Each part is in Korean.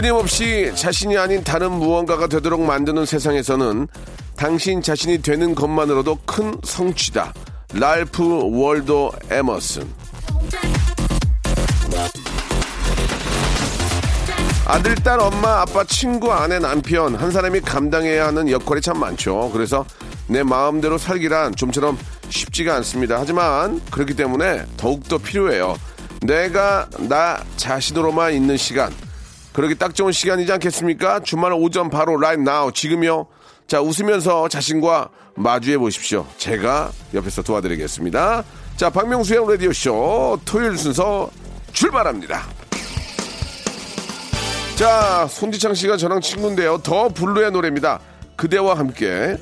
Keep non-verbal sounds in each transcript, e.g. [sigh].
끊임없이 자신이 아닌 다른 무언가가 되도록 만드는 세상에서는 당신 자신이 되는 것만으로도 큰 성취다 랄프 월도 에머슨 아들, 딸, 엄마, 아빠, 친구, 아내, 남편 한 사람이 감당해야 하는 역할이 참 많죠. 그래서 내 마음대로 살기란 좀처럼 쉽지가 않습니다. 하지만 그렇기 때문에 더욱더 필요해요. 내가 나 자신으로만 있는 시간. 그러기 딱 좋은 시간이지 않겠습니까? 주말 오전 바로 라이브 나우 지금요. 자 웃으면서 자신과 마주해 보십시오. 제가 옆에서 도와드리겠습니다. 자 박명수의 라디오 쇼 토요일 순서 출발합니다. 자, 손지창 씨가 저랑 친구인데요. 더 블루의 노래입니다. 그대와 함께.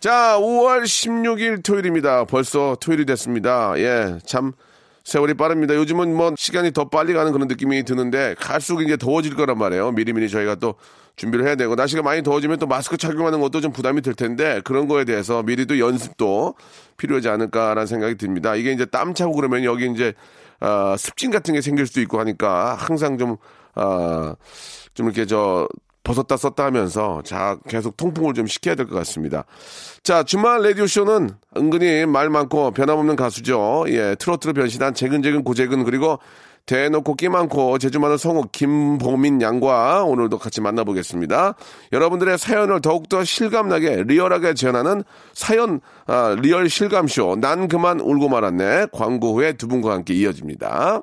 자, 5월 16일 토요일입니다. 벌써 토요일이 됐습니다. 예, 참 세월이 빠릅니다. 요즘은 뭐 시간이 더 빨리 가는 그런 느낌이 드는데 갈수록 이제 더워질 거란 말이에요. 미리미리 저희가 또 준비를 해야 되고 날씨가 많이 더워지면 또 마스크 착용하는 것도 좀 부담이 될 텐데 그런 거에 대해서 미리도 연습도 필요하지 않을까라는 생각이 듭니다. 이게 이제 땀 차고 그러면 여기 이제 어, 습진 같은 게 생길 수도 있고 하니까 항상 좀 어, 좀 이렇게 저 벗었다 썼다 하면서 자 계속 통풍을 좀 시켜야 될 것 같습니다. 자 주말 라디오 쇼는 은근히 말 많고 변함없는 가수죠. 예 트로트로 변신한 재근재근 고재근 그리고 대놓고 끼 많고 재주 많은 성우 김보민 양과 오늘도 같이 만나보겠습니다. 여러분들의 사연을 더욱더 실감나게 리얼하게 전하는 사연 아, 리얼 실감쇼 난 그만 울고 말았네 광고 후에 두 분과 함께 이어집니다.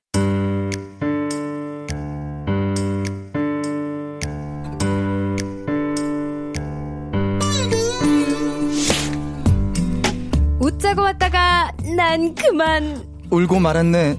웃자고 왔다가 난 그만 울고 말았네.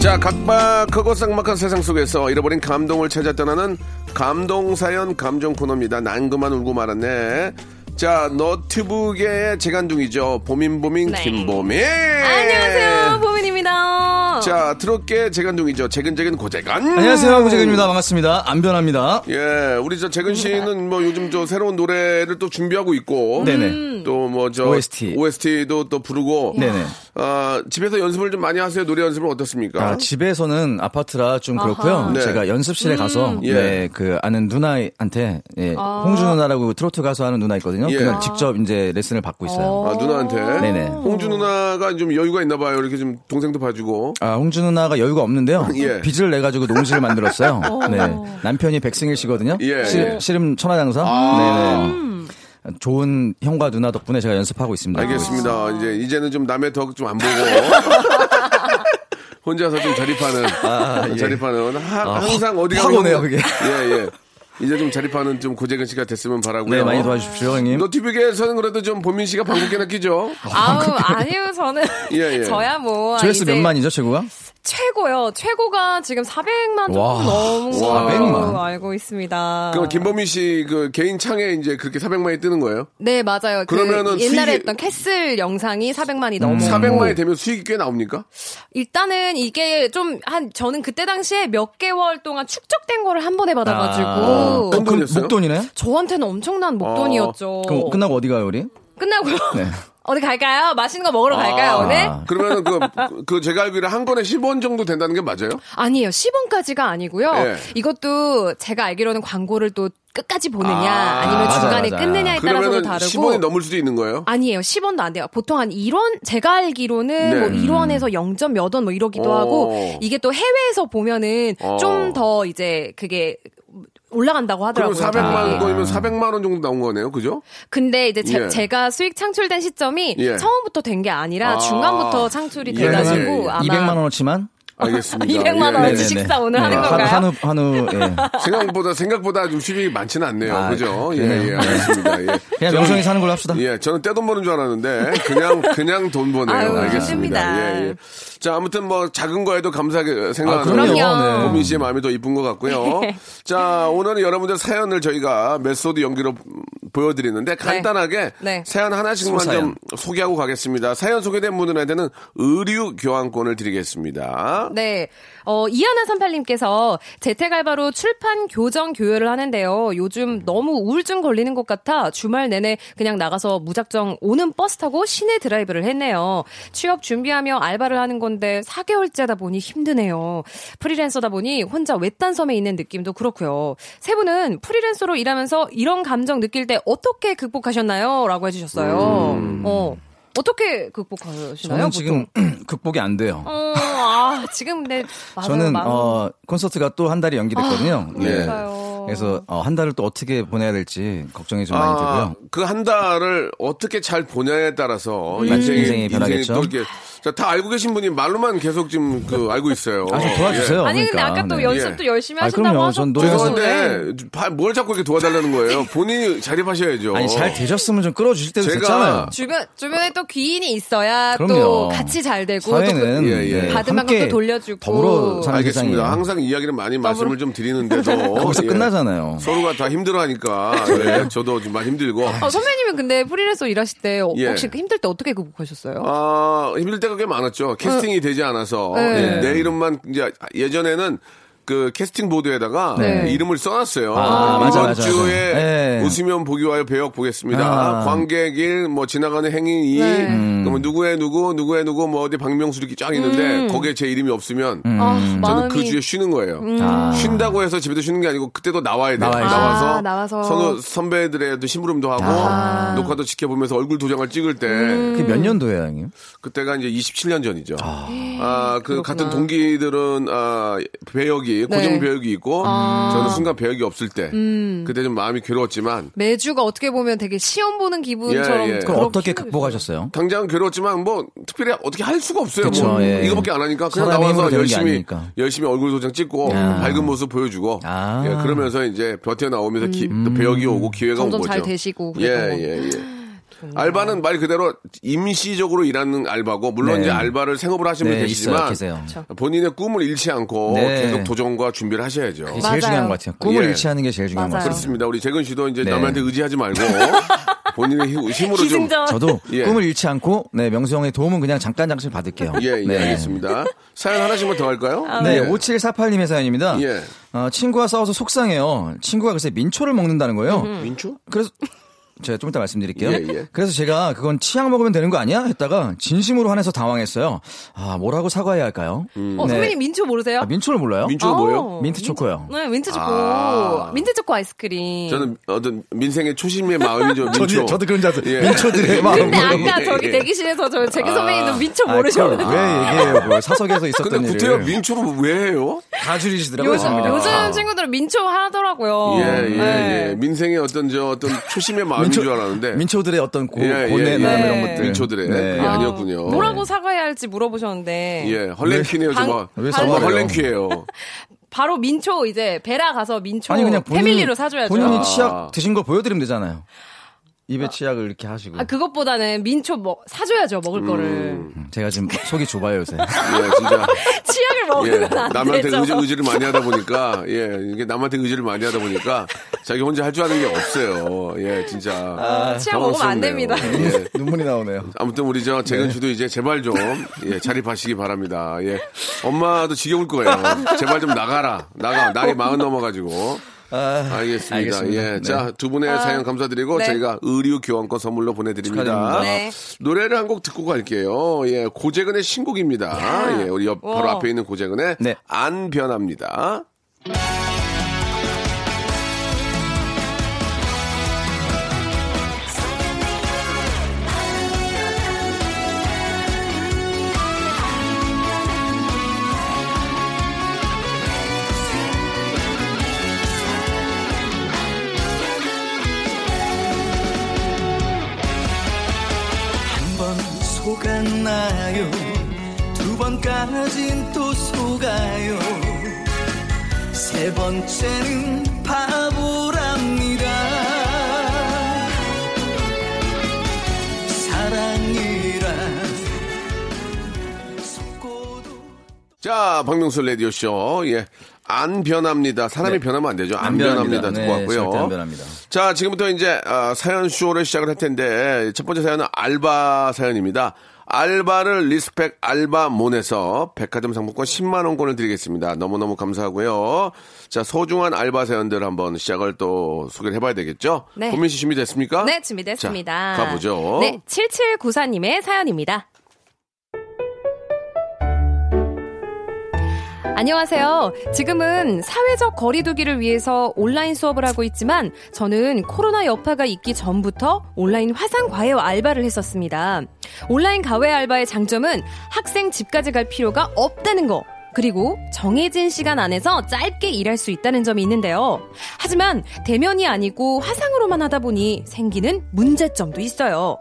자, 각박하고 쌍막한 세상 속에서 잃어버린 감동을 찾아 떠나는 감동사연 감정 코너입니다. 난 그만 울고 말았네. 자, 너튜브계의 재간둥이죠. 보민보민 네. 김보민. 안녕하세요 보민입니다 자, 트롯계 재간둥이죠. 재근재근 고재간. 안녕하세요, 고재근입니다. 반갑습니다. 안 변합니다. 예, 우리 저 재근 씨는 뭐 요즘 저 새로운 노래를 또 준비하고 있고. 네네. 또 뭐 저 OST. OST도 또 부르고. 네네. 아, 집에서 연습을 좀 많이 하세요. 노래 연습은 어떻습니까? 아, 집에서는 아파트라 좀 그렇고요. 네. 제가 연습실에 가서 예. 네, 그 아는 누나한테 예, 홍주 누나라고 트로트 가수 하는 누나 있거든요. 예. 그냥 직접 이제 레슨을 받고 있어요. 아, 누나한테. 네네. 홍주 누나가 좀 여유가 있나 봐요. 이렇게 좀 동생도 봐주고. 아, 홍주 누나가 여유가 없는데요. [laughs] 예. 빚을 내 가지고 농지를 만들었어요. [laughs] 네. 남편이 백승일 씨거든요. 예. 씨, 씨름 천하장사. 네네. 좋은 형과 누나 덕분에 제가 연습하고 있습니다. 알겠습니다. 이제 이제는 좀 남의 덕 좀 안 보고 [laughs] 혼자서 좀 자립하는 자립하는 하- 아, 항상 어디 확 가면 오네요, 형- 그게. 예 예. 이제 좀 자립하는 좀 고재근 씨가 됐으면 바라고요. 네, 많이 도와주십시오, 형님. 노티빅에서는 그래도 좀 보민 씨가 방귀깨나 끼죠. 아우, 아니요, 저는. 예, 예. 저야 뭐. 조회수 이제 몇 만이죠, 최고가? 최고요. 최고가 지금 400만 조금 와, 넘은 400만. 걸로 알고 있습니다. 그럼 김보민 씨그 개인 창에 이제 그렇게 400만이 뜨는 거예요? 네, 맞아요. 그 그러면은 옛날에 수익이- 했던 캐슬 영상이 400만이 넘어. 400만이 되면 수익이 꽤 나옵니까? 일단은 이게 좀 한 저는 그때 당시에 몇 개월 동안 축적된 거를 한 번에 받아 가지고 아, 큰그 돈이었어요? 목돈이네? 저한테는 엄청난 목돈이었죠. 그럼 끝나고 어디 가요, 우리? 끝나고요. 네. [laughs] 어디 갈까요? 맛있는 거 먹으러 갈까요, 오늘? 아. 그러면은 그, 그 제가 알기로 한 건에 10원 정도 된다는 게 맞아요? 아니에요. 10원까지가 아니고요. 예. 이것도 제가 알기로는 광고를 또 끝까지 보느냐 아, 아, 니면 맞아요, 중간에 맞아요. 끊느냐에 따라서도 다르고 10원이 넘을 수도 있는 거예요? 아니에요. 10원도 안 돼요. 보통 한 1원? 제가 알기로는 네. 뭐 1원에서 0점 몇 원 뭐 이러기도 어. 하고 이게 또 해외에서 보면은 어. 좀더 이제 그게 올라간다고 그럼 하더라고요. 400만 그게. 원이면 400만 원 정도 나온 거네요, 그죠? 근데 이제 제, 예. 제 가 수익 창출된 시점이 예. 처음부터 된 게 아니라 아. 중간부터 창출이 예, 돼가지고 예, 예. 아마 200만 원어치만? 알겠습니다. 200만 예. 원어치 네네네. 식사 오늘 하는 네, 건가요? 한우, 한우, 예. 생각보다 생각보다 좀 수익이 많지는 않네요, 아, 그죠? 예. 예, 알겠습니다. 예. 그냥 저는- 명성이 사는 걸로 합시다. 예, 저는 떼돈 버는 줄 알았는데 그냥 그냥 돈 버네요. 아유, 알겠습니다. 예, 예. 자, 아무튼 뭐 작은 거에도 감사하게 아, 생각하는. 그럼요. 네. 보민 씨의 마음이 더 이쁜 것 같고요. 자, 오늘은 여러분들 사연을 저희가 메소드 연기로 음, 보여드리는데 간단하게 네. 사연 하나씩만 소사연. 좀 소개하고 가겠습니다. 사연 소개된 분들한테는 의류 교환권을 드리겠습니다. 네. 어, 이하나 38님께서 재택알바로 출판 교정 교열을 하는데요. 요즘 너무 우울증 걸리는 것 같아 주말 내내 그냥 나가서 무작정 오는 버스 타고 시내 드라이브를 했네요. 취업 준비하며 알바를 하는 건데 4개월째다 보니 힘드네요. 프리랜서다 보니 혼자 외딴 섬에 있는 느낌도 그렇고요. 세 분은 프리랜서로 일하면서 이런 감정 느낄 때 어떻게 극복하셨나요? 라고 해주셨어요. 어. 어떻게 극복하시나요? 저는 보통? 지금 [clears throat] 극복이 안 돼요. 어, 아, 지금 근데 맞아요. 저는 마음- 어 콘서트가 또 한 달이 연기됐거든요. 아, 네. 그래서 어, 한 달을 또 어떻게 보내야 될지 걱정이 좀 많이 되고요. 그 한 달을 어떻게 잘 보냐에 따라서 음. 인생이 변하겠죠. 또 이렇게 자, 다 알고 계신 분이 말로만 계속 지금 그 알고 있어요. 아, 좀 도와주세요. 아니 근데 그러니까. 아까 또 네. 연습도 열심히 아, 하신다고 그럼요. 전 예. 죄송한데 바- 뭘 자꾸 이렇게 도와달라는 거예요. 본인이 자립하셔야죠. 아니 잘 되셨으면 좀 끌어주실 때도 제가 됐잖아요. 주변 주변에 또 귀인이 있어야 또 그럼요. 같이 잘 되고 사회는 또 예, 예. 네, 받은 만큼 함께 또 돌려주고. 더불어 사는 알겠습니다. 항상 이야기는 많이 말씀을 좀 드리는데도 [laughs] 거기서 예. 끝나잖아요. 서로가 다 힘들어하니까 [laughs] 예, 저도 좀 많이 힘들고 어, 선배님은 근데 프리랜서 일하실 때 어, 예. 혹시 힘들 때 어떻게 극복하셨어요? 아, 힘들 때가 꽤 많았죠. 캐스팅이 되지 않아서 네. 예, 내 이름만 이제 예전에는 그 캐스팅 보드에다가 네. 이름을 써놨어요. 아, 이번 맞아, 맞아, 주에. 네. 웃으면 보기 와요 배역 보겠습니다. 아. 관객일 뭐 지나가는 행인이 네. 그러면 누구의 누구 누구의 누구 뭐 어디 박명수 이렇게 쫙 있는데 거기에 제 이름이 없으면 아, 저는 마음이 그 주에 쉬는 거예요. 아. 쉰다고 해서 집에도 쉬는 게 아니고 그때도 나와야 돼요. 나와서, 아, 나와서. 선후 선배들에도 심부름도 하고 아. 녹화도 지켜보면서 얼굴 도장을 찍을 때 음. 그게 몇 년도예요, 형님? 그때가 이제 27년 전이죠. 아, 그. 같은 동기들은 아, 배역이 고정 네. 배역이 있고 아. 저는 순간 배역이 없을 때 음. 그때 좀 마음이 괴로웠지만 매주가 어떻게 보면 되게 시험 보는 기분처럼 예, 예. 그럼 어떻게. 극복하셨어요? 당장은 괴로웠지만 뭐 특별히 어떻게 할 수가 없어요. 그쵸, 뭐 예. 이거밖에 안 하니까 그냥 나와서 열심히. 열심히 얼굴 도장 찍고 아. 밝은 모습 보여주고 아. 예, 그러면서 이제 버텨 나오면서 기- 또 배역이 오고 기회가 온 음. 점점 거죠. 잘 되시고 예, 그랬던 예, 예. 알바는 말 그대로 임시적으로 일하는 알바고 물론 네. 이제 알바를 생업으로 하시는 분 네, 계시지만 있어요, 계세요. 본인의 꿈을 잃지 않고 네. 계속 도전과 준비를 하셔야죠. 그게 맞아요. 제일 중요한 것 같아요. 꿈을 예. 잃지 않는 게 제일 중요한 것 맞아요. 같아요. 그렇습니다. 우리 재근 씨도 이제 네. 남한테 의지하지 말고 [laughs] 본인의 힘- 힘으로 좀. 저도 예. 꿈을 잃지 않고 네 명수 형의 도움은 그냥 잠깐 잠깐 받을게요. 예, 예, 네. 알겠습니다. 사연 하나씩만 더 할까요? 네, 예. 5748님의 사연입니다. 예. 어, 친구와 싸워서 속상해요. 친구가 글쎄 민초를 먹는다는 거예요. 민초? 그래서 제가 좀 이따 말씀드릴게요. 예, 예. 그래서 제가 그건 치약 먹으면 되는 거 아니야? 했다가 진심으로 화내서 당황했어요. 아, 뭐라고 사과해야 할까요? 어, 네. 선배님 민초 모르세요? 아, 민초를 몰라요? 민초가 어, 뭐예요? 민트 초코요. 네, 민트 초코. 아. 민트 초코 아이스크림. 저는 어떤 민생의 초심의 마음이죠. [laughs] 민초. 저도, 저도 그런 줄 알았어요. 예. 민초들의 마음. 근데 아까 예, 저기 예. 대기실에서 저 재근 선배님은 민초 아, 모르셔. 그걸 왜 얘기해요? 그걸 사석에서 있었던 근데. 구태여 민초를 왜 해요? 다 줄이시더라고요. 요즘. 요즘 아. 친구들은 민초 하더라고요. 예, 예, 네. 예. 민생의 어떤 저 어떤 초심의 [laughs] 민초- 줄 알았는데. 민초들의 어떤 고, 예, 예, 고뇌나 예. 이런 것들. 민초들의 네. 그게 아니었군요. 뭐라고 사과해야 할지 물어보셨는데. 예, 저거. 왜 정말 사과해요? 헐랭퀴예요. [laughs] 바로 민초 이제 베라 가서 민초 아니 그냥 본인이, 패밀리로 사줘야죠. 본인이 아. 치약 드신 걸 보여드리면 되잖아요. 입에 치약을 이렇게 하시고. 아 그것보다는 민초 뭐 사줘야죠 먹을 거를. 음, 제가 지금 속이 좁아요 요새. [laughs] 예, 진짜. [laughs] 치약을 예, 먹으면 안 남한테 되죠. 의지, 의지를 많이 하다 보니까, 예, 이게 남한테 의지를 많이 하다 보니까 자기 혼자 할 줄 아는 게 없어요. 예, 진짜. 아, 치약 먹으면 안. 됩니다. 예. [laughs] 눈물이 나오네요. 아무튼 우리 저 재근 씨도 이제 제발 좀 예, 자립하시기 바랍니다. 예. 엄마도 지겨울 거예요. 제발 좀 나가라. 나가. 나이 마흔 넘어가지고. 알겠습니다. 알겠습니다. 예. 네. 자, 두 분의 사연 감사드리고 네. 저희가 의류 교환권 선물로 보내드립니다. 네. 노래를 한 곡 듣고 갈게요. 예. 고재근의 신곡입니다. 예. 우리 옆, 바로 와. 앞에 있는 고재근의 네. 안 변합니다. 속았나요? 두 번까진 또 속아요. 세 번째는 바보랍니다. 사랑이란 속고도 자, 박명수 라디오쇼. 예. 안 변합니다. 사람이 변하면 안 되죠. 안, 변합니다. 듣고 네, 왔고요. 절대 안 변합니다. 자, 지금부터 이제 아, 사연 쇼를 시작을 할 텐데 첫 번째 사연은 알바 사연입니다. 알바를 respect 알바몬에서 백화점 상품권 10만 원권을 드리겠습니다. 너무너무 감사하고요. 자, 소중한 알바 사연들 한번 시작을 또 소개를 해봐야 되겠죠? 네. 보민 씨 준비됐습니까? 네, 준비됐습니다. 자, 가보죠. 네, 7794님의 사연입니다. 안녕하세요. 지금은 사회적 거리두기를 위해서 온라인 수업을 하고 있지만 저는 코로나 여파가 있기 전부터 온라인 화상 과외 알바를 했었습니다. 온라인 과외 알바의 장점은 학생 집까지 갈 필요가 없다는 거. 그리고 정해진 시간 안에서 짧게 일할 수 있다는 점이 있는데요. 하지만 대면이 아니고 화상으로만 하다 보니 생기는 문제점도 있어요.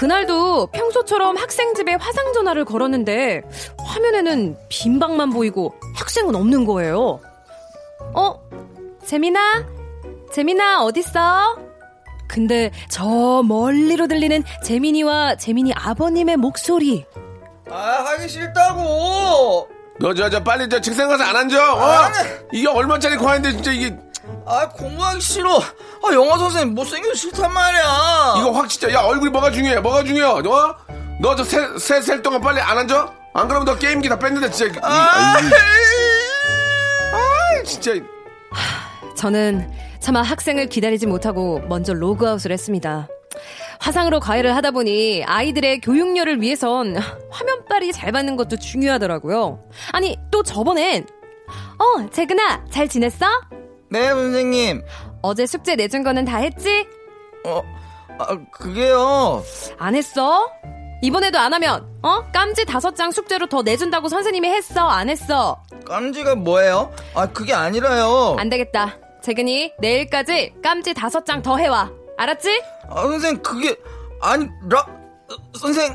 그날도 평소처럼 학생 집에 화상 전화를 걸었는데 화면에는 빈 방만 보이고 학생은 없는 거예요. 어? 재민아? 재민아 어딨어? 근데 저 멀리로 들리는 재민이와 재민이 아버님의 목소리. 아 하기 싫다고. 너, 저, 저, 빨리 저 책상 가서 안 앉아. 어? 이게 얼마짜리 과외인데 진짜 이게, 아 공부하기 싫어. 아 영어 선생님 못생겨 싫단 말이야. 이거 확 진짜, 야, 얼굴이 뭐가 중요해? 뭐가 중요해? 어? 너저 세, 세, 세 동안 빨리 안 앉아? 안 그러면 너 게임기 다 뺐는데 진짜. 이- 아, 아이고. 아, 진짜. 저는 차마 학생을 기다리지 못하고 먼저 로그아웃을 했습니다. 화상으로 과외를 하다 보니 아이들의 교육열을 위해선 화면빨이 잘 받는 것도 중요하더라고요. 아니, 또 저번엔, 어, 재근아, 잘 지냈어? 네 선생님. 어제 숙제 내준 거는 다 했지? 어, 아, 그게요. 안 했어? 이번에도 안 하면, 어? 깜지 다섯 장 숙제로 더 내준다고 선생님이 했어? 안 했어? 깜지가 뭐예요? 아, 그게 아니라요. 안 되겠다. 재근이 내일까지 깜지 다섯 장 더 해와. 알았지? 아, 선생 그게 아니라 어, 선생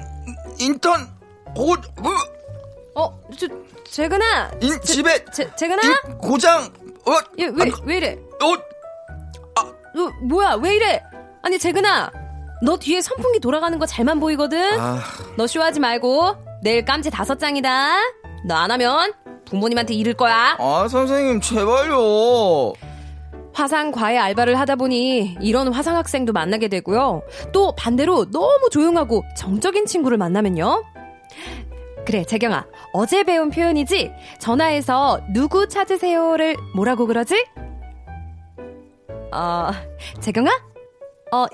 인턴 고 어, 어, 저, 재근아! 인, 집에 재, 재근아? 인, 고장 어, 얘, 왜, 왜 이래? 어, 너, 뭐야, 왜 이래? 아니, 재근아. 너 뒤에 선풍기 돌아가는 거 잘만 보이거든? 아, 너 쇼하지 말고, 내일 깜지 다섯 장이다. 너 안 하면 부모님한테 이를 거야. 아 선생님 제발요. 화상 과외 알바를 하다 보니 이런 화상 학생도 만나게 되고요. 또 반대로 너무 조용하고 정적인 친구를 만나면요. 그래, 재경아. 어제 배운 표현이지? 전화해서 누구 찾으세요를 뭐라고 그러지? 어, 재경아? 어,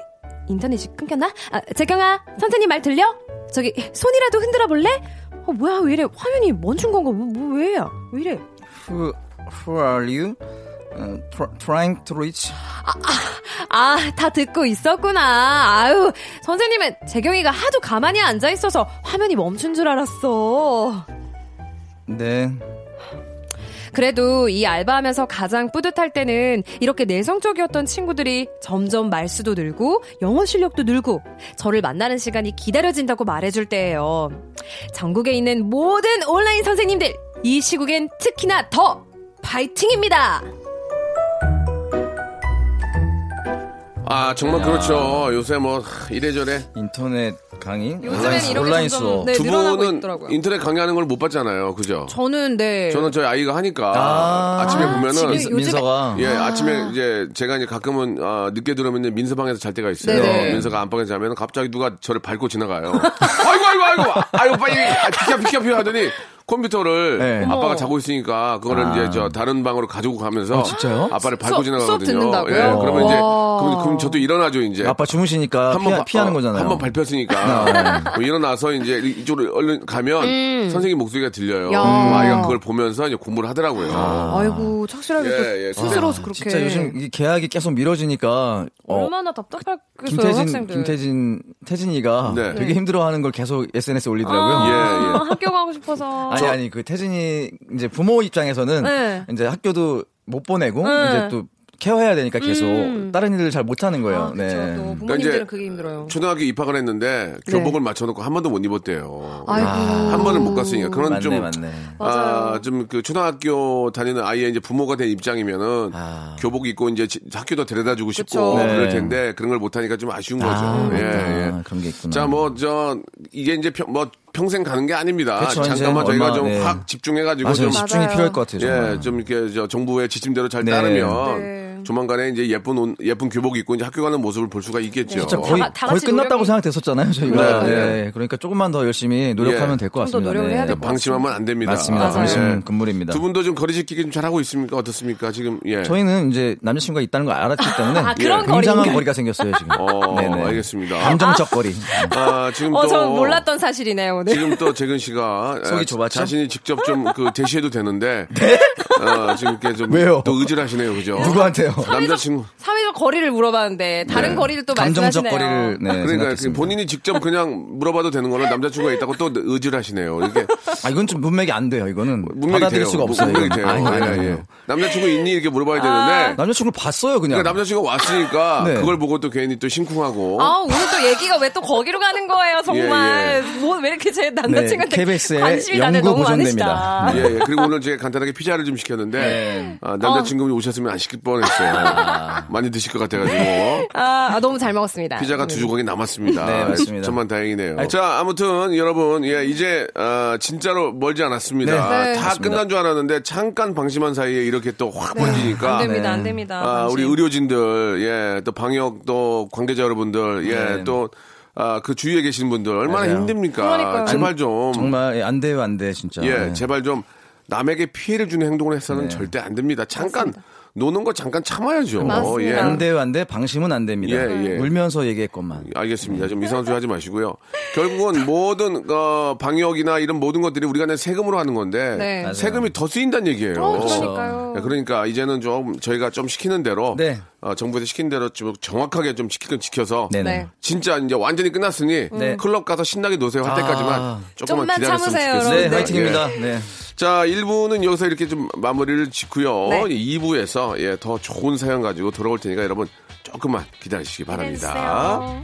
인터넷이 끊겼나? 아, 재경아, 선생님 말 들려? 저기, 손이라도 흔들어 볼래? 어, 뭐야, 왜 이래? 화면이 멈춘 건가? 뭐, 뭐 왜야? 왜 이래? Who, who are you? 어, tr- trying to reach? 아, 다 듣고 있었구나. 아유, 선생님은 재경이가 하도 가만히 앉아 있어서 화면이 멈춘 줄 알았어. 네. 그래도 이 알바하면서 가장 뿌듯할 때는 이렇게 내성적이었던 친구들이 점점 말수도 늘고 영어 실력도 늘고 저를 만나는 시간이 기다려진다고 말해줄 때예요. 전국에 있는 모든 온라인 선생님들 이 시국엔 특히나 더 파이팅입니다. 아 정말 그렇죠. 요새 뭐 이래저래 인터넷 강의, 요즘엔 온라인, 이런 게 온라인 수업. 네, 두 늘어나고 분은 있더라고요. 인터넷 강의하는 걸 못 봤잖아요. 그죠? 저는 네. 저는 저희 아이가 하니까 아, 아, 침에 아, 보면은 지금 요즘에- 민서가 예, 아침에 이제 제가 이제 가끔은 아, 늦게 들어오면 이제 민서방에서 잘 때가 있어요. 네네. 민서가 안방에서 자면 갑자기 누가 저를 밟고 지나가요. [laughs] 아이고 아이고 아이고 아이고 빨리 아, 비켜 비켜 비켜 하더니 컴퓨터를 네. 아빠가. 자고 있으니까 그거를 아. 이제 저 다른 방으로 가지고 가면서 어, 진짜요? 아빠를 밟고 수업- 지나가거든요. 수업 듣는다고요? 예, 그러면 이제 와. 그럼, 그럼 저도 일어나죠 이제. 아빠 주무시니까 한번 피하, 피하 는 거잖아요. 한번 밟혔으니까 뭐 일어나서 이제 이쪽으로 얼른 가면 선생님 목소리가 들려요. 음. 아이가 그걸 보면서 이제 공부를 하더라고요. 아 이고 착실하게 예, 또 예. 스스로서 그렇게 진짜 요즘 이 계약이 계속 미뤄지니까 어, 얼마나 답답할겠어요 김태진. 김태진 태진이가 네. 되게 힘들어하는 걸 계속 SNS에 올리더라고요. 아, 예, 예. 학교 가고 싶어서. 아니 아니 그 태진이 이제 부모 입장에서는 네. 이제 학교도 못 보내고 네. 이제 또 케어해야 되니까 계속 음. 다른 일을 잘 못 하는 거예요. 아, 그쵸. 네. 또 그러니까 부모님들은 이제 그게 힘들어요. 초등학교 입학을 했는데 네. 교복을 맞춰놓고 한 번도 못 입었대요. 아이고. 한 번을 못 갔으니까 그런 맞네 좀 맞네. 아, 좀 그 초등학교 다니는 아이의 이제 부모가 된 입장이면은 아. 교복 입고 이제 지- 학교도 데려다 주고 싶고. 네. 그럴 텐데 그런 걸 못 하니까 좀 아쉬운 거죠. 아, 예, 그렇구나. 예. 그런 게 있구나. 자, 뭐 저 이게 이제 평, 뭐 평생 가는 게 아닙니다. 그쵸, 잠깐만 저희가 얼마, 좀 네. 확 집중해가지고 맞아요. 좀 집중이 맞아요. 필요할 것 같아요. 정말. 예, 좀 이렇게 저 정부의 지침대로 잘 네. 따르면 네. 조만간에 이제 예쁜 옷, 예쁜 교복 입고 이제 학교 가는 모습을 볼 수가 있겠죠. 진짜 거의 다- 다 거의 끝났다고 노력이- 생각됐었잖아요 저희가. 네, 네, 네. 그러니까 조금만 더 열심히 노력하면 예. 될것 좀더 같습니다. 노력을 해야 네. 될것 방심하면 안 됩니다. 맞습니다. 맞아요. 방심 예. 금물입니다. 두 분도 좀 거리 지키기 좀 잘하고 있습니까? 어떻습니까? 지금 예. 저희는 이제 남자친구가 있다는 걸 알았기 때문에 아, 그런 굉장한 거리인가요? 거리가 생겼어요 지금. 어, 네네. 알겠습니다. 감정적 거리. 아, 지금 어, 또저 몰랐던 사실이네요, 오늘. 지금 또 재근 씨가 속이 아, 좁았죠? 자신이 직접 좀 그 대시해도 되는데 어, 지금 이렇게 좀 왜요? 또 의질하시네요, 그죠? 누구한테요? 남자친구 사회적 거리를 물어봤는데 다른 네. 거리를 또 감정적 말씀하시네요. 거리를 네, 그러니까 생각했습니다. 본인이 직접 그냥 물어봐도 되는 거는 남자친구가 있다고 또 의질하시네요. 이렇게 아 이건 좀 문맥이 안 돼요. 이거는 문맥이 받아들일 돼요. 수가 없어요. 문맥이. 돼요. 아니, 아니, 예, 아니, 예. 아니. 남자친구 있니 이렇게 물어봐야 되는데 남자친구를 봤어요 그냥. 그러니까 남자친구가 왔으니까 [laughs] 네. 그걸 보고 또 괜히 또 심쿵하고 아, 오늘 또 얘기가 왜 또 거기로 가는 거예요, 정말. 예, 뭐, 왜 이렇게 제 남자친구한테 네, 관심이 다들 너무. 많으시다. 예, 예. 그리고 오늘 제가 간단하게 피자를 좀 시켰는데 네. 아, 남자친구분이 오셨으면 안 시킬 뻔했어요. 많이 드실 것 같아가지고 아, 아, 너무 잘 먹었습니다. 피자가 두 조각이 남았습니다. 네, 맞습니다. 정말 다행이네요. 자, 아무튼 여러분, 예, 이제 아, 진짜로 멀지 않았습니다. 네. 네. 다 맞습니다. 끝난 줄 알았는데 잠깐 방심한 사이에 이렇게 또 확 번지니까 안 됩니다, 네. 안 됩니다. 아, 우리. 의료진들, 예, 또 방역 또 관계자 여러분들, 예, 네. 또 아, 그 주위에 계신 분들 얼마나 맞아요. 힘듭니까? 그러니까요. 제발 좀 정말 예, 안 돼요 안 돼 진짜. 예, 네. 제발 좀 남에게 피해를 주는 행동을 해서는 네. 절대 안 됩니다. 잠깐 노는 거 잠깐 참아야죠. 맞습니다. 예. 안 돼요 안 돼. 방심은 안 됩니다. 예, 예. 울면서 얘기했건만. 알겠습니다. 좀 이상한 소리 하지 마시고요. 결국은 모든 어, 방역이나 이런 모든 것들이 우리가 내 세금으로 하는 건데 네. 세금이 더 쓰인다는 얘기예요. 어, 그러니까요. 예, 그러니까 이제는 좀 저희가 좀 시키는 대로 네. 어, 정부에서 시킨 대로 좀 정확하게 좀 지키건 지켜서 네네. 네. 진짜 이제 완전히 끝났으니 네. 클럽 가서 신나게 노세요 할 때까지만 아. 조금만 기다렸으면 참으세요, 좋겠습니다. 네, 네. 화이팅입니다. 예. 네. 자, 1부는 여기서 이렇게 좀 마무리를 짓고요. 네. 2부에서 예, 더 좋은 사연 가지고 돌아올 테니까 여러분 조금만 기다리시기 바랍니다. 기다려주세요.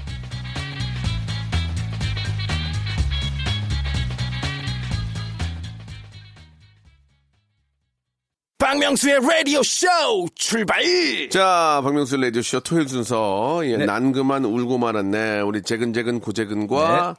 박명수의 라디오 쇼 출발! 자, 박명수 레디오 쇼 토요일 순서. 예, 네. 난 그만 울고 말았네. 우리 재근재근 고재근과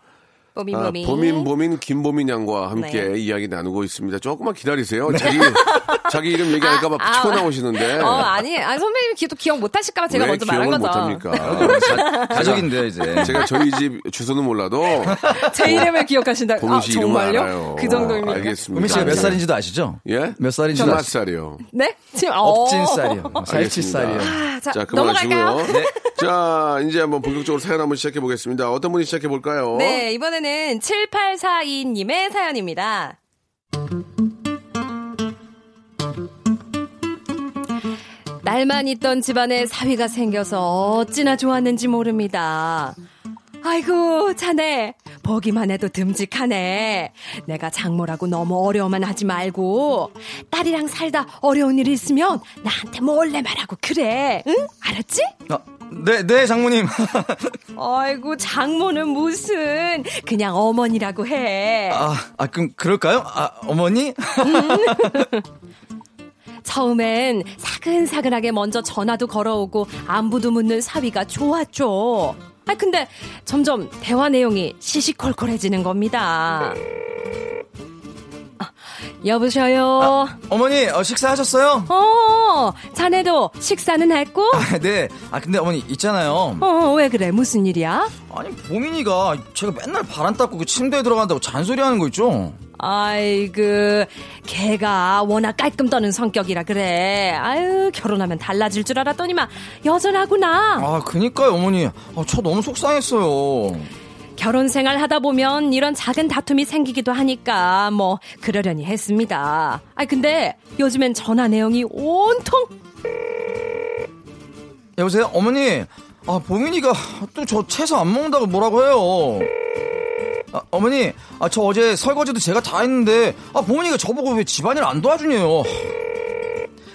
뽀민, 아, 뽀민. 보민 보민 김보민 양과 함께 네. 이야기 나누고 있습니다. 조금만 기다리세요. 자기 [laughs] 자기 이름 얘기할까봐 아, 아. 튀어 나오시는데. 어, 아니, 아니, 선배님이 기- 또 기억 못 하실까봐 제가 왜 먼저 말한 기억을 거죠. 못합니까? [laughs] 가족인데요 이제. 제가 저희 집 주소는 몰라도 [laughs] 제 이름을 기억하신다. 보민 아, 씨 이름은 정말요? 알아요. 그 정도입니까? 알겠습니다. 우민 씨가 몇 살인지도 아시죠? 예? 몇 살인지도 몇 아시죠? 살이요? 네? 지금, 어. 억진 쌀이요. 살치. 쌀이요. 아, 자? 그만하시고요. 네. 자, 이제 한번 본격적으로 사연 한번 시작해 보겠습니다. 어떤 분이 시작해 볼까요? 네, 이번에는 7842님의 사연입니다. 날만 있던 집안에 사위가 생겨서 어찌나 좋았는지 모릅니다. 아이고, 자네, 보기만 해도 듬직하네. 내가 장모라고 너무 어려워만 하지 말고 딸이랑 살다 어려운 일 있으면 나한테 몰래 말하고 그래. 응? 알았지? 아, 네, 네, 장모님. [laughs] 아이고 장모는 무슨 그냥 어머니라고 해. 아, 아, 그럼 그럴까요? 아, 어머니? [laughs] 처음엔 사근사근하게 먼저 전화도 걸어오고 안부도 묻는 사위가 좋았죠. 아 근데 점점 대화 내용이 시시콜콜해지는 겁니다. [laughs] 아, 여보셔요. 아, 어머니, 어, 식사하셨어요? 어, 자네도 식사는 했고? 아, 네. 아, 근데 어머니, 있잖아요. 어, 왜 그래? 무슨 일이야? 아니, 보민이가 제가 맨날 바람 닦고 그 침대에 들어간다고 잔소리 하는 거 있죠? 아이그 걔가 워낙 깔끔 떠는 성격이라 그래. 아유 결혼하면 달라질 줄 알았더니만 여전하구나. 아, 그니까요, 어머니. 아, 저 너무 속상했어요. 결혼 생활 하다 보면 이런 작은 다툼이 생기기도 하니까 뭐 그러려니 했습니다. 아 근데 요즘엔 전화 내용이 온통 여보세요? 어머니, 아, 보민이가 또 저 채소 안 먹는다고 뭐라고 해요. 아, 어머니, 아, 저 어제 설거지도 제가 다 했는데, 아, 보민이가 저보고 왜 집안일 안 도와주냐요.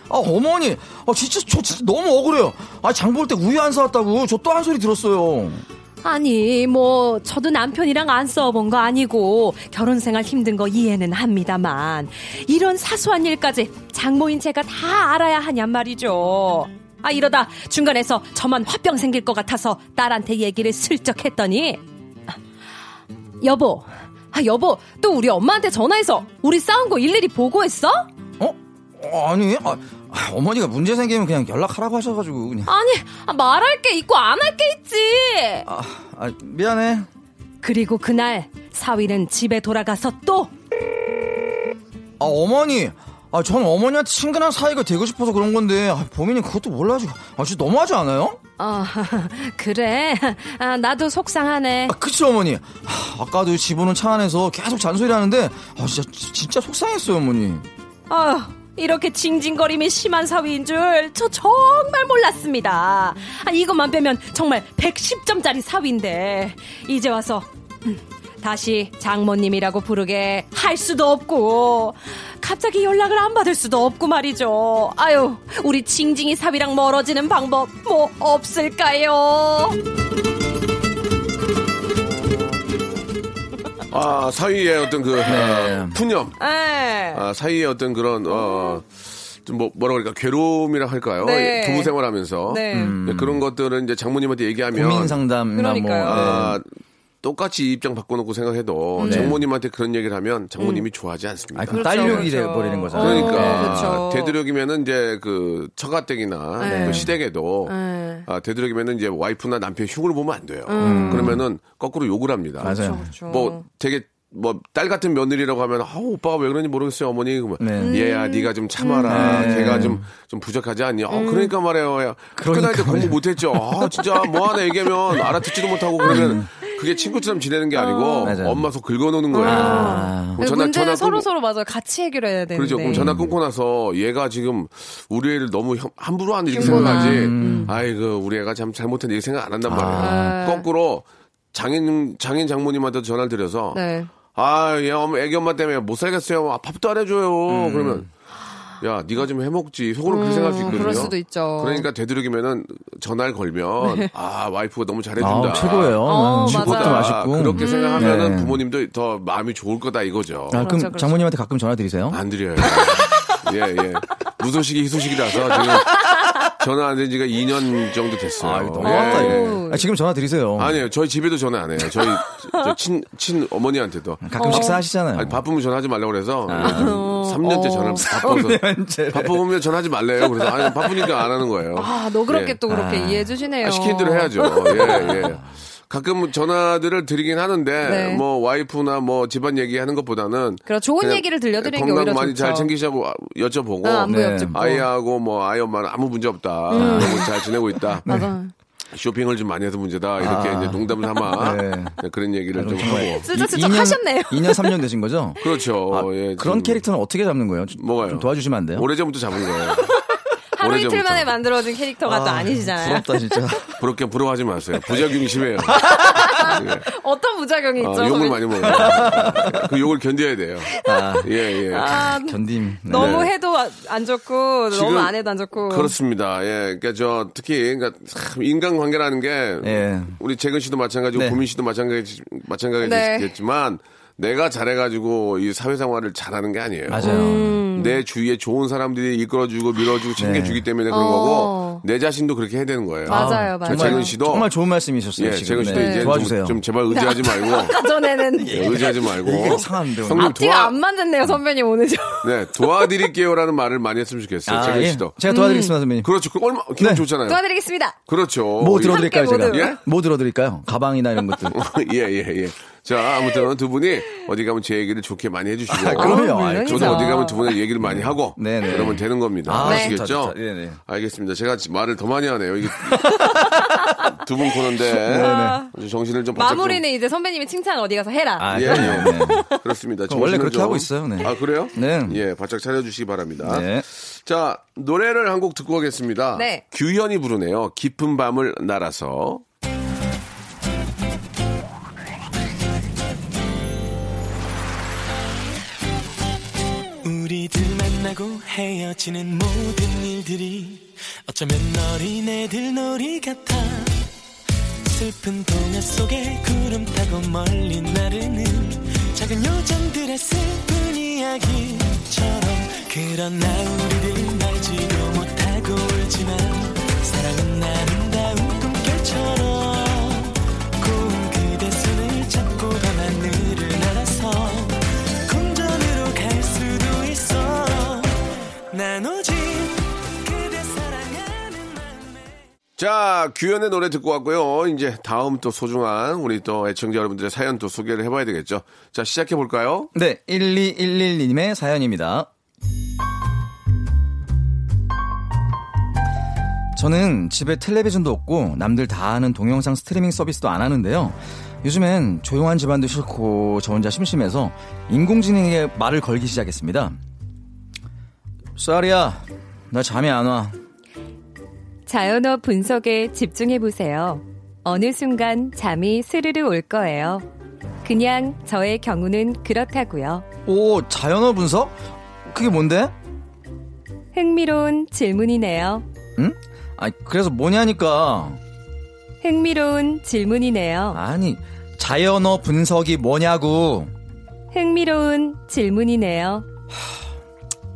아, 어머니, 아, 진짜, 저 진짜 너무 억울해요. 아, 장 볼 때 우유 안 사왔다고 저 또 한 소리 들었어요. 아니 뭐 저도 남편이랑 안 싸워본 거 아니고 결혼 생활 힘든 거 이해는 합니다만 이런 사소한 일까지 장모인 제가 다 알아야 하냔 말이죠. 아 이러다 중간에서 저만 화병 생길 것 같아서 딸한테 얘기를 슬쩍 했더니 아, 여보 아 여보 또 우리 엄마한테 전화해서 우리 싸운 거 일일이 보고했어? 어? 아니, 아, 아, 어머니가 문제 생기면 그냥 연락하라고 하셔가지고, 그냥. 아니 아, 말할 게 있고 안 할 게 있지. 아, 아, 미안해. 그리고 그날 사위는 집에 돌아가서 또 아, 어머니. 아, 전 어머니한테 친근한 사이가 되고 싶어서 그런 건데, 아, 보민이 그것도 몰라가지고, 아, 진짜 너무하지 않아요? 어, [laughs] 그래. 아, 나도 속상하네. 아, 그치, 어머니. 아, 아까도 집 오는 차 안에서 계속 잔소리 하는데, 아, 진짜, 진짜 속상했어요, 어머니. 아, 이렇게 징징거림이 심한 사위인 줄 저 정말 몰랐습니다. 아, 이것만 빼면 정말 110점짜리 사위인데 이제 와서 음, 다시 장모님이라고 부르게 할 수도 없고 갑자기 연락을 안 받을 수도 없고 말이죠. 아유, 우리 징징이 사위랑 멀어지는 방법 뭐 없을까요? 아, 사이의 어떤 그, 네. 아, 푸념. 에. 아, 사이의 어떤 그런, 어, 좀 뭐, 뭐라 그럴까, 괴로움이라 할까요? 네. 부부 생활하면서. 네. 네, 그런 것들은 이제 장모님한테 얘기하면. 고민 상담이나 뭐. 그러니까요. 아, 똑같이 입장 바꿔놓고 생각해도 장모님한테 그런 얘기를 하면 장모님이 좋아하지 않습니다. 아, 그럼 그렇죠, 딸력이 그렇죠. 돼버리는 거잖아요. 그러니까 어, 그렇죠. 되도록이면은 이제 그 처가댁이나 네. 그 시댁에도 네. 아, 되도록이면은 이제 와이프나 남편 흉을 보면 안 돼요. 그러면은 거꾸로 욕을 합니다. 맞아요. 그렇죠. 뭐 되게 뭐 딸 같은 며느리라고 하면 아 오빠가 왜 그런지 모르겠어요 어머니 그러면 네. 얘야 네가 좀 참아라 네. 걔가 좀 좀 부족하지 않니? 어 그러니까 말해요. 야, 그러니까 다닐 때 공부 못했죠. 아 진짜 뭐 하나 얘기하면 알아듣지도 못하고 그러면 그게 친구처럼 지내는 게 아니고 맞아요. 엄마 속 긁어놓는 거예요. 아. 그럼 문제는 서로 끊고- 서로 맞아 같이 해결해야 되는데. 그렇죠. 그럼 전화 끊고 나서 얘가 지금 우리 애를 너무 형- 함부로 하는 이렇게. 생각하지. 아이고 우리 애가 참 잘못했는데 이렇게 생각 안 한단 말이야. 거꾸로 장인 장인 장모님한테 전화를 드려서 네. 아, 얘 엄마, 애기 엄마 때문에 못 살겠어요. 아, 밥도 안 해줘요. 그러면 야, 네가 좀 해먹지. 속으로 그렇게 생각할 수 있거든요. 그럴 수도 있죠. 그러니까 되도록이면은 전화를 걸면 아 와이프가 너무 잘해준다. 아, 최고예요. 어, 음, 맞아요. 맛있고. 그렇게 생각하면은 네. 부모님도 더 마음이 좋을 거다 이거죠. 아, 그럼 그렇죠, 그렇죠. 장모님한테 가끔 전화 드리세요? 안 드려요. 예, 예. 무소식이 희소식이라서 지금 전화 안 된 지가 2년 정도 됐어요. 아, 이거 너무 예, 예. 아, 지금 전화 드리세요. 아니에요. 저희 집에도 전화 안 해요. 저희 저 친, 친 어머니한테도. 가끔 식사하시잖아요. 아니, 바쁘면 전화하지 말라고 그래서 아. 어. 3년째 전화 바빠서 바쁘면 전화하지 말래요. 그래서 아니 바쁘니까 안 하는 거예요. 아, 너그럽게 예. 또 그렇게 이해해 주시네요. 아, 시킨 대로 해야죠. 예, 예. 가끔 전화들을 드리긴 하는데 네. 뭐 와이프나 뭐 집안 얘기하는 것보다는 그럼 좋은 얘기를 들려드리는 게 건강 오히려 많이 좋죠. 잘 챙기시고 여쭤보고 아, 안부 네. 여쭙고. 아이하고 뭐 아이 엄마는 아무 문제 없다. 너무 잘 지내고 있다. [laughs] 맞아. 쇼핑을 좀 많이 해서 문제다. 이렇게 아. 이제 농담 삼아 [laughs] 네. 네, 그런 얘기를 좀 하고. 슬쩍슬쩍 하셨네요. 2년 3년 되신 거죠? 그렇죠. 아, 예, 그런 캐릭터는 어떻게 잡는 거예요? 좀- 뭐가요? 좀 도와주시면 안 돼요? 오래전부터 잡은 거예요. [laughs] 하루 이틀 오래전부터. 만에 만들어진 캐릭터가 또 아니시잖아요. 부럽다 진짜. [laughs] 부럽게 부러워하지 마세요. 부작용이 심해요. 예. [laughs] 어떤 부작용이 있죠? 어, 욕을? 많이 먹어요. 그 욕을 견뎌야 돼요. 아, 예, 예. 아, 견딤. 네. 너무 해도 안 좋고 너무 안 해도 안 좋고. 그렇습니다. 예. 그러니까 저 특히 그러니까 참 인간 관계라는 게 예. 우리 재근 씨도 마찬가지고 네. 고민 씨도 마찬가지 네. 마찬가지겠지만 내가 잘해가지고 이 사회생활을 잘하는 게 아니에요. 맞아요. 음. 내 주위에 좋은 사람들이 이끌어주고 밀어주고 챙겨주기 때문에 그런 어. 거고 내 자신도 그렇게 해야 되는 거예요. 맞아요, 저 맞아요. 재근 씨도 정말 좋은 말씀이셨어요. 예, 지금. 재근 씨도 네. 이제 도와주세요. 좀, 좀 제발 의지하지 말고 [laughs] 아까 전에는 예, 의지하지 말고 이게 상한데, 앞뒤가 도와 안 맞았네요, 선배님 오늘 좀. 네 도와드릴게요라는 말을 많이 했으면 좋겠어요. 아, 재근 예. 씨도 제가 도와드리겠습니다, 선배님. 그렇죠. 그 얼마 기분 네. 좋잖아요. 도와드리겠습니다. 그렇죠. 뭐 들어드릴까요, 함께 제가? 예? 뭐 들어드릴까요? 가방이나 이런 것들. [laughs] 예, 예, 예. 자, 아무튼 두 분이 어디 가면 제 얘기를 좋게 많이 해주시고. 그럼요. 아, 아이, 물론이죠. 저도 어디 가면 두 분의 얘기를 많이 하고. 네네. 그러면 되는 겁니다. 아, 아시겠죠? 좋다. 네네. 알겠습니다. 제가 말을 더 많이 하네요. 이게 [laughs] 두 분 코너인데. 아주 정신을 좀 바짝 마무리는 이제 선배님이 칭찬 어디 가서 해라. 아, 예, 그럼요. 네. 좀- 그렇습니다. 원래 그렇게 좀- 하고 있어요, 네. 아, 그래요? 네. 예, 바짝 차려주시기 바랍니다. 네. 자, 노래를 한 곡 듣고 가겠습니다. 네. 규현이 부르네요. 깊은 밤을 날아서. 우리들 만나고 헤어지는 모든 일들이 어쩌면 어린애들 놀이 같아 슬픈 동화 속에 구름 타고 멀리 나르는 작은 요정들의 슬픈 이야기처럼 그러나 우리들 알지도 못하고 울지만 사랑은 아름다운 꿈결처럼 고운 그대 손을 잡고 밤하늘을 날아서 궁전으로 갈 수도 있어. 난 오직 자, 규현의 노래 듣고 왔고요. 이제 다음 또 소중한 우리 또 애청자 여러분들의 사연 또 소개를 해봐야 되겠죠. 자, 시작해 볼까요? 네, 1211님의 사연입니다. 저는 집에 텔레비전도 없고 남들 다 하는 동영상 스트리밍 서비스도 안 하는데요. 요즘엔 조용한 집안도 싫고 저 혼자 심심해서 인공지능에게 말을 걸기 시작했습니다. 쌀이야, 나 잠이 안 와. 자연어 분석에 집중해 보세요. 어느 순간 잠이 스르르 올 거예요. 그냥 저의 경우는 그렇다고요. 오, 자연어 분석? 그게 뭔데? 흥미로운 질문이네요. 응? 아, 그래서 뭐냐니까. 흥미로운 질문이네요. 아니, 자연어 분석이 뭐냐고. 흥미로운 질문이네요.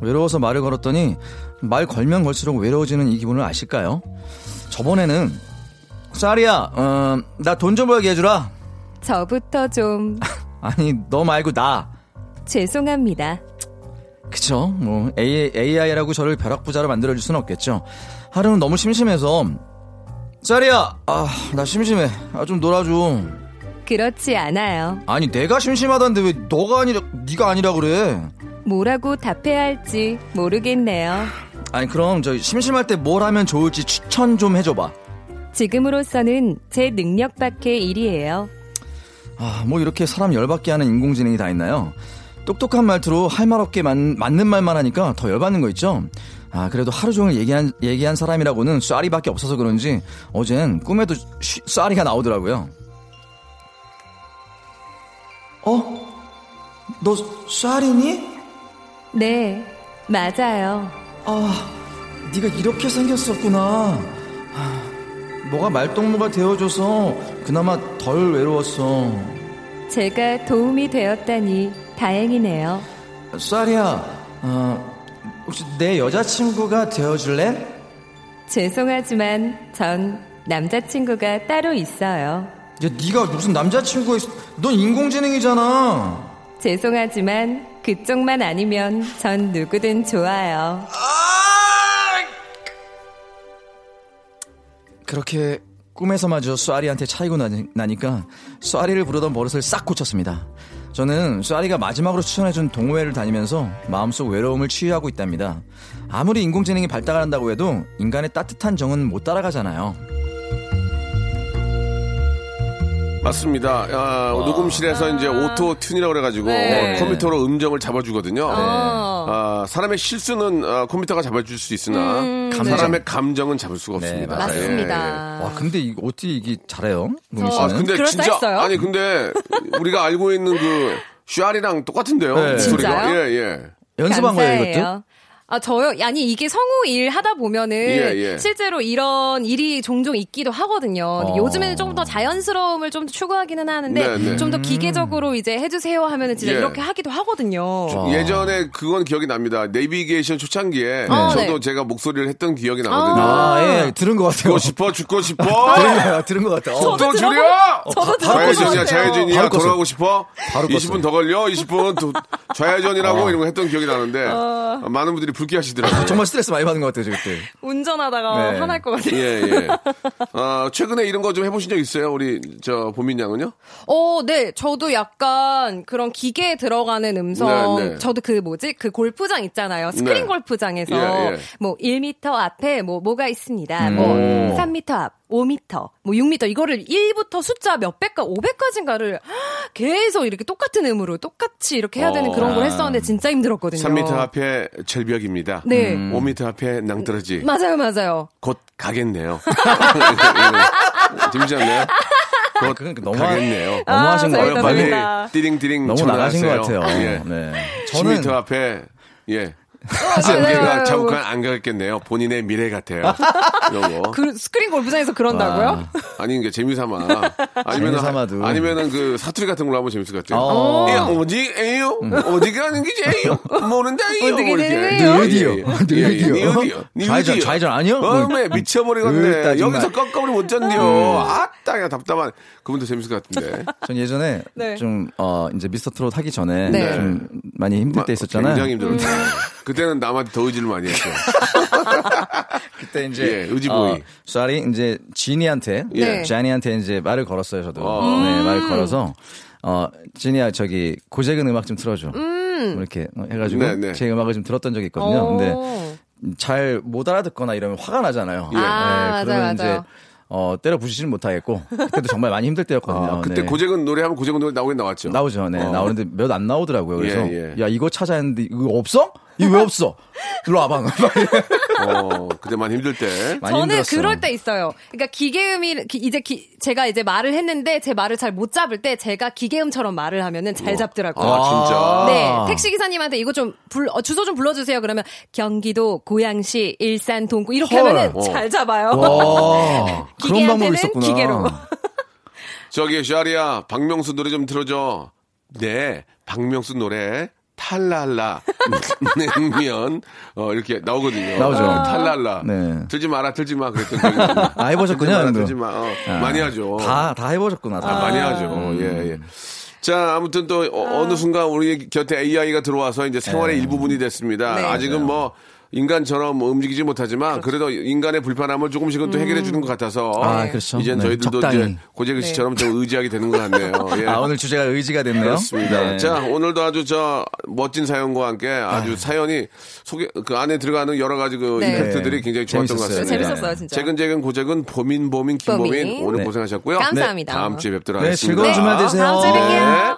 외로워서 말을 걸었더니 말 걸면 걸수록 외로워지는 이 기분을 아실까요? 저번에는 쌀이야, 어, 나돈 좀 벌게 해주라. 저부터 좀 [laughs] 아니, 너 말고 나. 죄송합니다. 그쵸? 뭐 AI라고 저를 벼락부자로 만들어줄 수는 없겠죠. 하루는 너무 심심해서 쌀이야, 아, 나 심심해. 아, 좀 놀아줘. 그렇지 않아요. 아니, 내가 심심하다는데 왜 너가 아니라 네가 아니라 그래? 뭐라고 답해야 할지 모르겠네요. 아니, 그럼 저 심심할 때 뭘 하면 좋을지 추천 좀 해줘봐. 지금으로서는 제 능력 밖의 일이에요. 아, 뭐 이렇게 사람 열받게 하는 인공지능이 다 있나요? 똑똑한 말투로 할 말 없게 만, 맞는 말만 하니까 더 열받는 거 있죠? 아, 그래도 하루 종일 얘기한, 얘기한 사람이라고는 쏘리밖에 없어서 그런지 어젠 꿈에도 쉬- 쏘리가 나오더라고요. 어? 너 쏘리니? 네, 맞아요. 아, 네가 이렇게 생겼었구나. 아, 뭐가 말동무가 되어줘서 그나마 덜 외로웠어. 제가 도움이 되었다니 다행이네요. 쌀이야, 어, 혹시 내 여자친구가 되어줄래? 죄송하지만 전 남자친구가 따로 있어요. 야, 네가 무슨 남자친구가 있어? 넌 인공지능이잖아. 죄송하지만 그쪽만 아니면 전 누구든 좋아요. 그렇게 꿈에서마저 쏘리한테 차이고 나니, 나니까 쏘리를 부르던 버릇을 싹 고쳤습니다. 저는 쏘리가 마지막으로 추천해준 동호회를 다니면서 마음속 외로움을 치유하고 있답니다. 아무리 인공지능이 발달한다고 해도 인간의 따뜻한 정은 못 따라가잖아요. 맞습니다. 아, 녹음실에서 이제 auto tune이라고 그래가지고 네. 컴퓨터로 음정을 잡아주거든요. 어. 아, 사람의 실수는 아, 컴퓨터가 잡아줄 수 있으나 음, 사람의 감정은 잡을 수가 네, 없습니다. 맞습니다. 와, 근데 이거 어떻게 이게 잘해요? 문희 저- 씨는? 아, 근데 진짜 그럴싸했어요? 아니 근데 우리가 알고 있는 그 슈알이랑 똑같은데요. 네. 목소리가. 진짜요? 예, 예. 연습한 거예요, 이것도? 감사해요. 아, 저요? 아니, 이게 성우 일 하다 보면은 예, 예. 실제로 이런 일이 종종 있기도 하거든요. 어. 요즘에는 좀더 자연스러움을 좀 추구하기는 하는데 네, 네. 좀더 기계적으로 이제 해주세요 하면은 진짜 예. 이렇게 하기도 하거든요. 어. 예전에 그건 기억이 납니다. 내비게이션 초창기에 어, 저도 네. 제가 목소리를 했던 기억이 나거든요. 아, 예, 들은 것 같아요. 죽고 싶어, 죽고 싶어. [laughs] 들은 것 같아요. 어. 속도 줄여! 저도 들어본 좌회전이야. 좌회전이야. 돌아가고 싶어? 바로 20분 껐어요. 더 걸려? 20분 도, 좌회전이라고 어. 이런 거 했던 기억이 나는데, 많은 분들이 불쾌하시더라고요. 정말 스트레스 많이 받는 것 같아요, 저 그때. 운전하다가 네. 화날 것 같아요. 예, 예. [laughs] 아, 최근에 이런 거 좀 해보신 적 있어요? 우리, 저, 보민 양은요? 어, 네. 저도 약간 그런 기계에 들어가는 음성. 네, 네. 저도 그 뭐지? 그 골프장 있잖아요. 스크린 네. 골프장에서 예, 예. 뭐 1m 앞에 뭐 뭐가 있습니다. 음. 뭐 오. 3m 앞, 5m, 뭐 6m 이거를 1부터 숫자 몇백까 500까지인가를 계속 이렇게 똑같은 음으로 똑같이 이렇게 해야 되는 어. 그런 걸 했었는데 진짜 힘들었거든요. 3m 앞에 절벽입니다. 네. 5m 앞에 낭떠러지. 맞아요, 맞아요. 곧 가겠네요. [laughs] 재밌지 않나요? 곧 그건 너무 가겠네요. 너무 아, 하신 거 재밌다, 같아요. 빨리. 띠링띠링 너무 나가신 것 같아요. 예. 네. 10m 앞에 예. 안개가 맞아요. 자국한 안 가겠네요. 본인의 미래 같아요. 이런 거. [laughs] 그 스크린 골프장에서 그런다고요? 아 니 이게 재미삼아. 아니면 재미삼아도. 아니면은 그 사투리 같은 걸로 하면 재밌을 것 같아요. 어. 예, 어디 에요? 어디가? 모른다요. 거예요? 예, 예. 어디요? 예, 예. 어디요? 니 어디요? 니 좌회전? 좌회전 아니요? 뭐. 어메 미쳐버리겠네. 여기서 꺾어버리 못 쩐디요. 아따 그냥 답답한. 그분도 재밌을 것 같은데. [laughs] 전 예전에 네. 좀, 어, 이제 미스터 트롯 하기 전에 네. 좀 많이 힘들 때 있었잖아요. 굉장히 힘들었죠. [laughs] 음. 그때는 남한테 더 의지를 많이 했죠. [laughs] 그때 이제 예, 의지보이. 쌀이 이제 지니한테 네. 자니한테 이제 말을 걸었어요 저도 어. 네 말을 걸어서 어 지니야 저기 고재근 음악 좀 틀어줘 뭐 이렇게 해가지고 네, 네. 제 음악을 좀 들었던 적이 있거든요 오. 근데 잘 못 알아듣거나 이러면 화가 나잖아요 예. 아, 맞아요, 그러면 맞아요. 이제 어 때려 부시지는 못하겠고 그때도 정말 많이 힘들 때였거든요 아, 그때 네. 고재근 노래 하면 고재근 노래 나오긴 나왔죠. 나오죠, 네. 어. 나오는데 몇 안 나오더라고요. 그래서 예, 예. 야 이거 찾아야 했는데 이거 없어? 이거 왜 없어? 일로 와봐. 어, 그때 많이 힘들 때. 많이 저는 힘들었어요. 그럴 때 있어요. 그러니까 기계음이 기- 이제 기- 제가 이제 말을 했는데 제 말을 잘 못 잡을 때 제가 기계음처럼 말을 하면은 잘 잡더라고요. 아, 진짜. 네, 택시 기사님한테 이거 좀 불, 어, 주소 좀 불러주세요. 그러면 경기도 고양시 일산 동구 이렇게 헐. 하면은 어. 잘 잡아요. 와, [laughs] 그런 방법이 기계한테는 있었구나. 기계로. 저기 샤리야 박명수 노래 좀 틀어줘. 네, 박명수 노래 탈랄라 냉면 어 이렇게 나오거든요. 나오죠. 어, 탈랄라. 네. 틀지 마라, 틀지 마 그랬던 적이. 아, 해보셨군요, 틀지 마라. 틀지 마. 어, 아, 많이 하죠. 다, 다 해보셨구나. 다. 아, 많이 하죠. 음. 예, 예. 자, 아무튼 또 어, 느 순간 우리 곁에 AI가 들어와서 이제 생활의 네. 일부분이 됐습니다. 네. 아직은 뭐 인간처럼 뭐 움직이지 못하지만 그래도 인간의 불편함을 조금씩은 또 해결해 주는 것 같아서 아, 그렇죠. 이제 네, 저희들도 적당히. 이제 고재근 씨처럼 좀 의지하게 되는 것 같네요. [laughs] 예. 아, 오늘 주제가 의지가 됐네요. 그렇습니다. 네. 자, 오늘도 아주 저 멋진 사연과 함께 아주 사연이 소개 그 안에 들어가는 여러 가지 그 네. 임팩트들이 굉장히 좋았던 것 재밌었어요. 같습니다. 재밌었어요, 진짜. 재근재근 고재근 보민 보민 김보민 보민. 오늘 네. 고생하셨고요. 감사합니다. 다음 주에 뵙도록 네, 하겠습니다. 즐거운 주말 되세요. 다음 주에 뵐게요.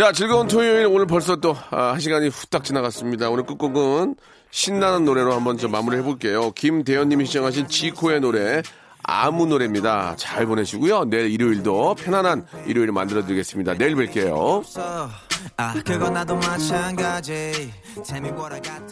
자, 즐거운 토요일 오늘 벌써 또 아, 한 시간이 후딱 지나갔습니다. 오늘 끝곡은 신나는 노래로 한번 좀 마무리 해볼게요. 김대현님이 시청하신 지코의 노래 아무 노래입니다. 잘 보내시고요. 내일 일요일도 편안한 일요일 만들어드리겠습니다. 내일 뵐게요. 아, 그건 나도 마찬가지. Me what I got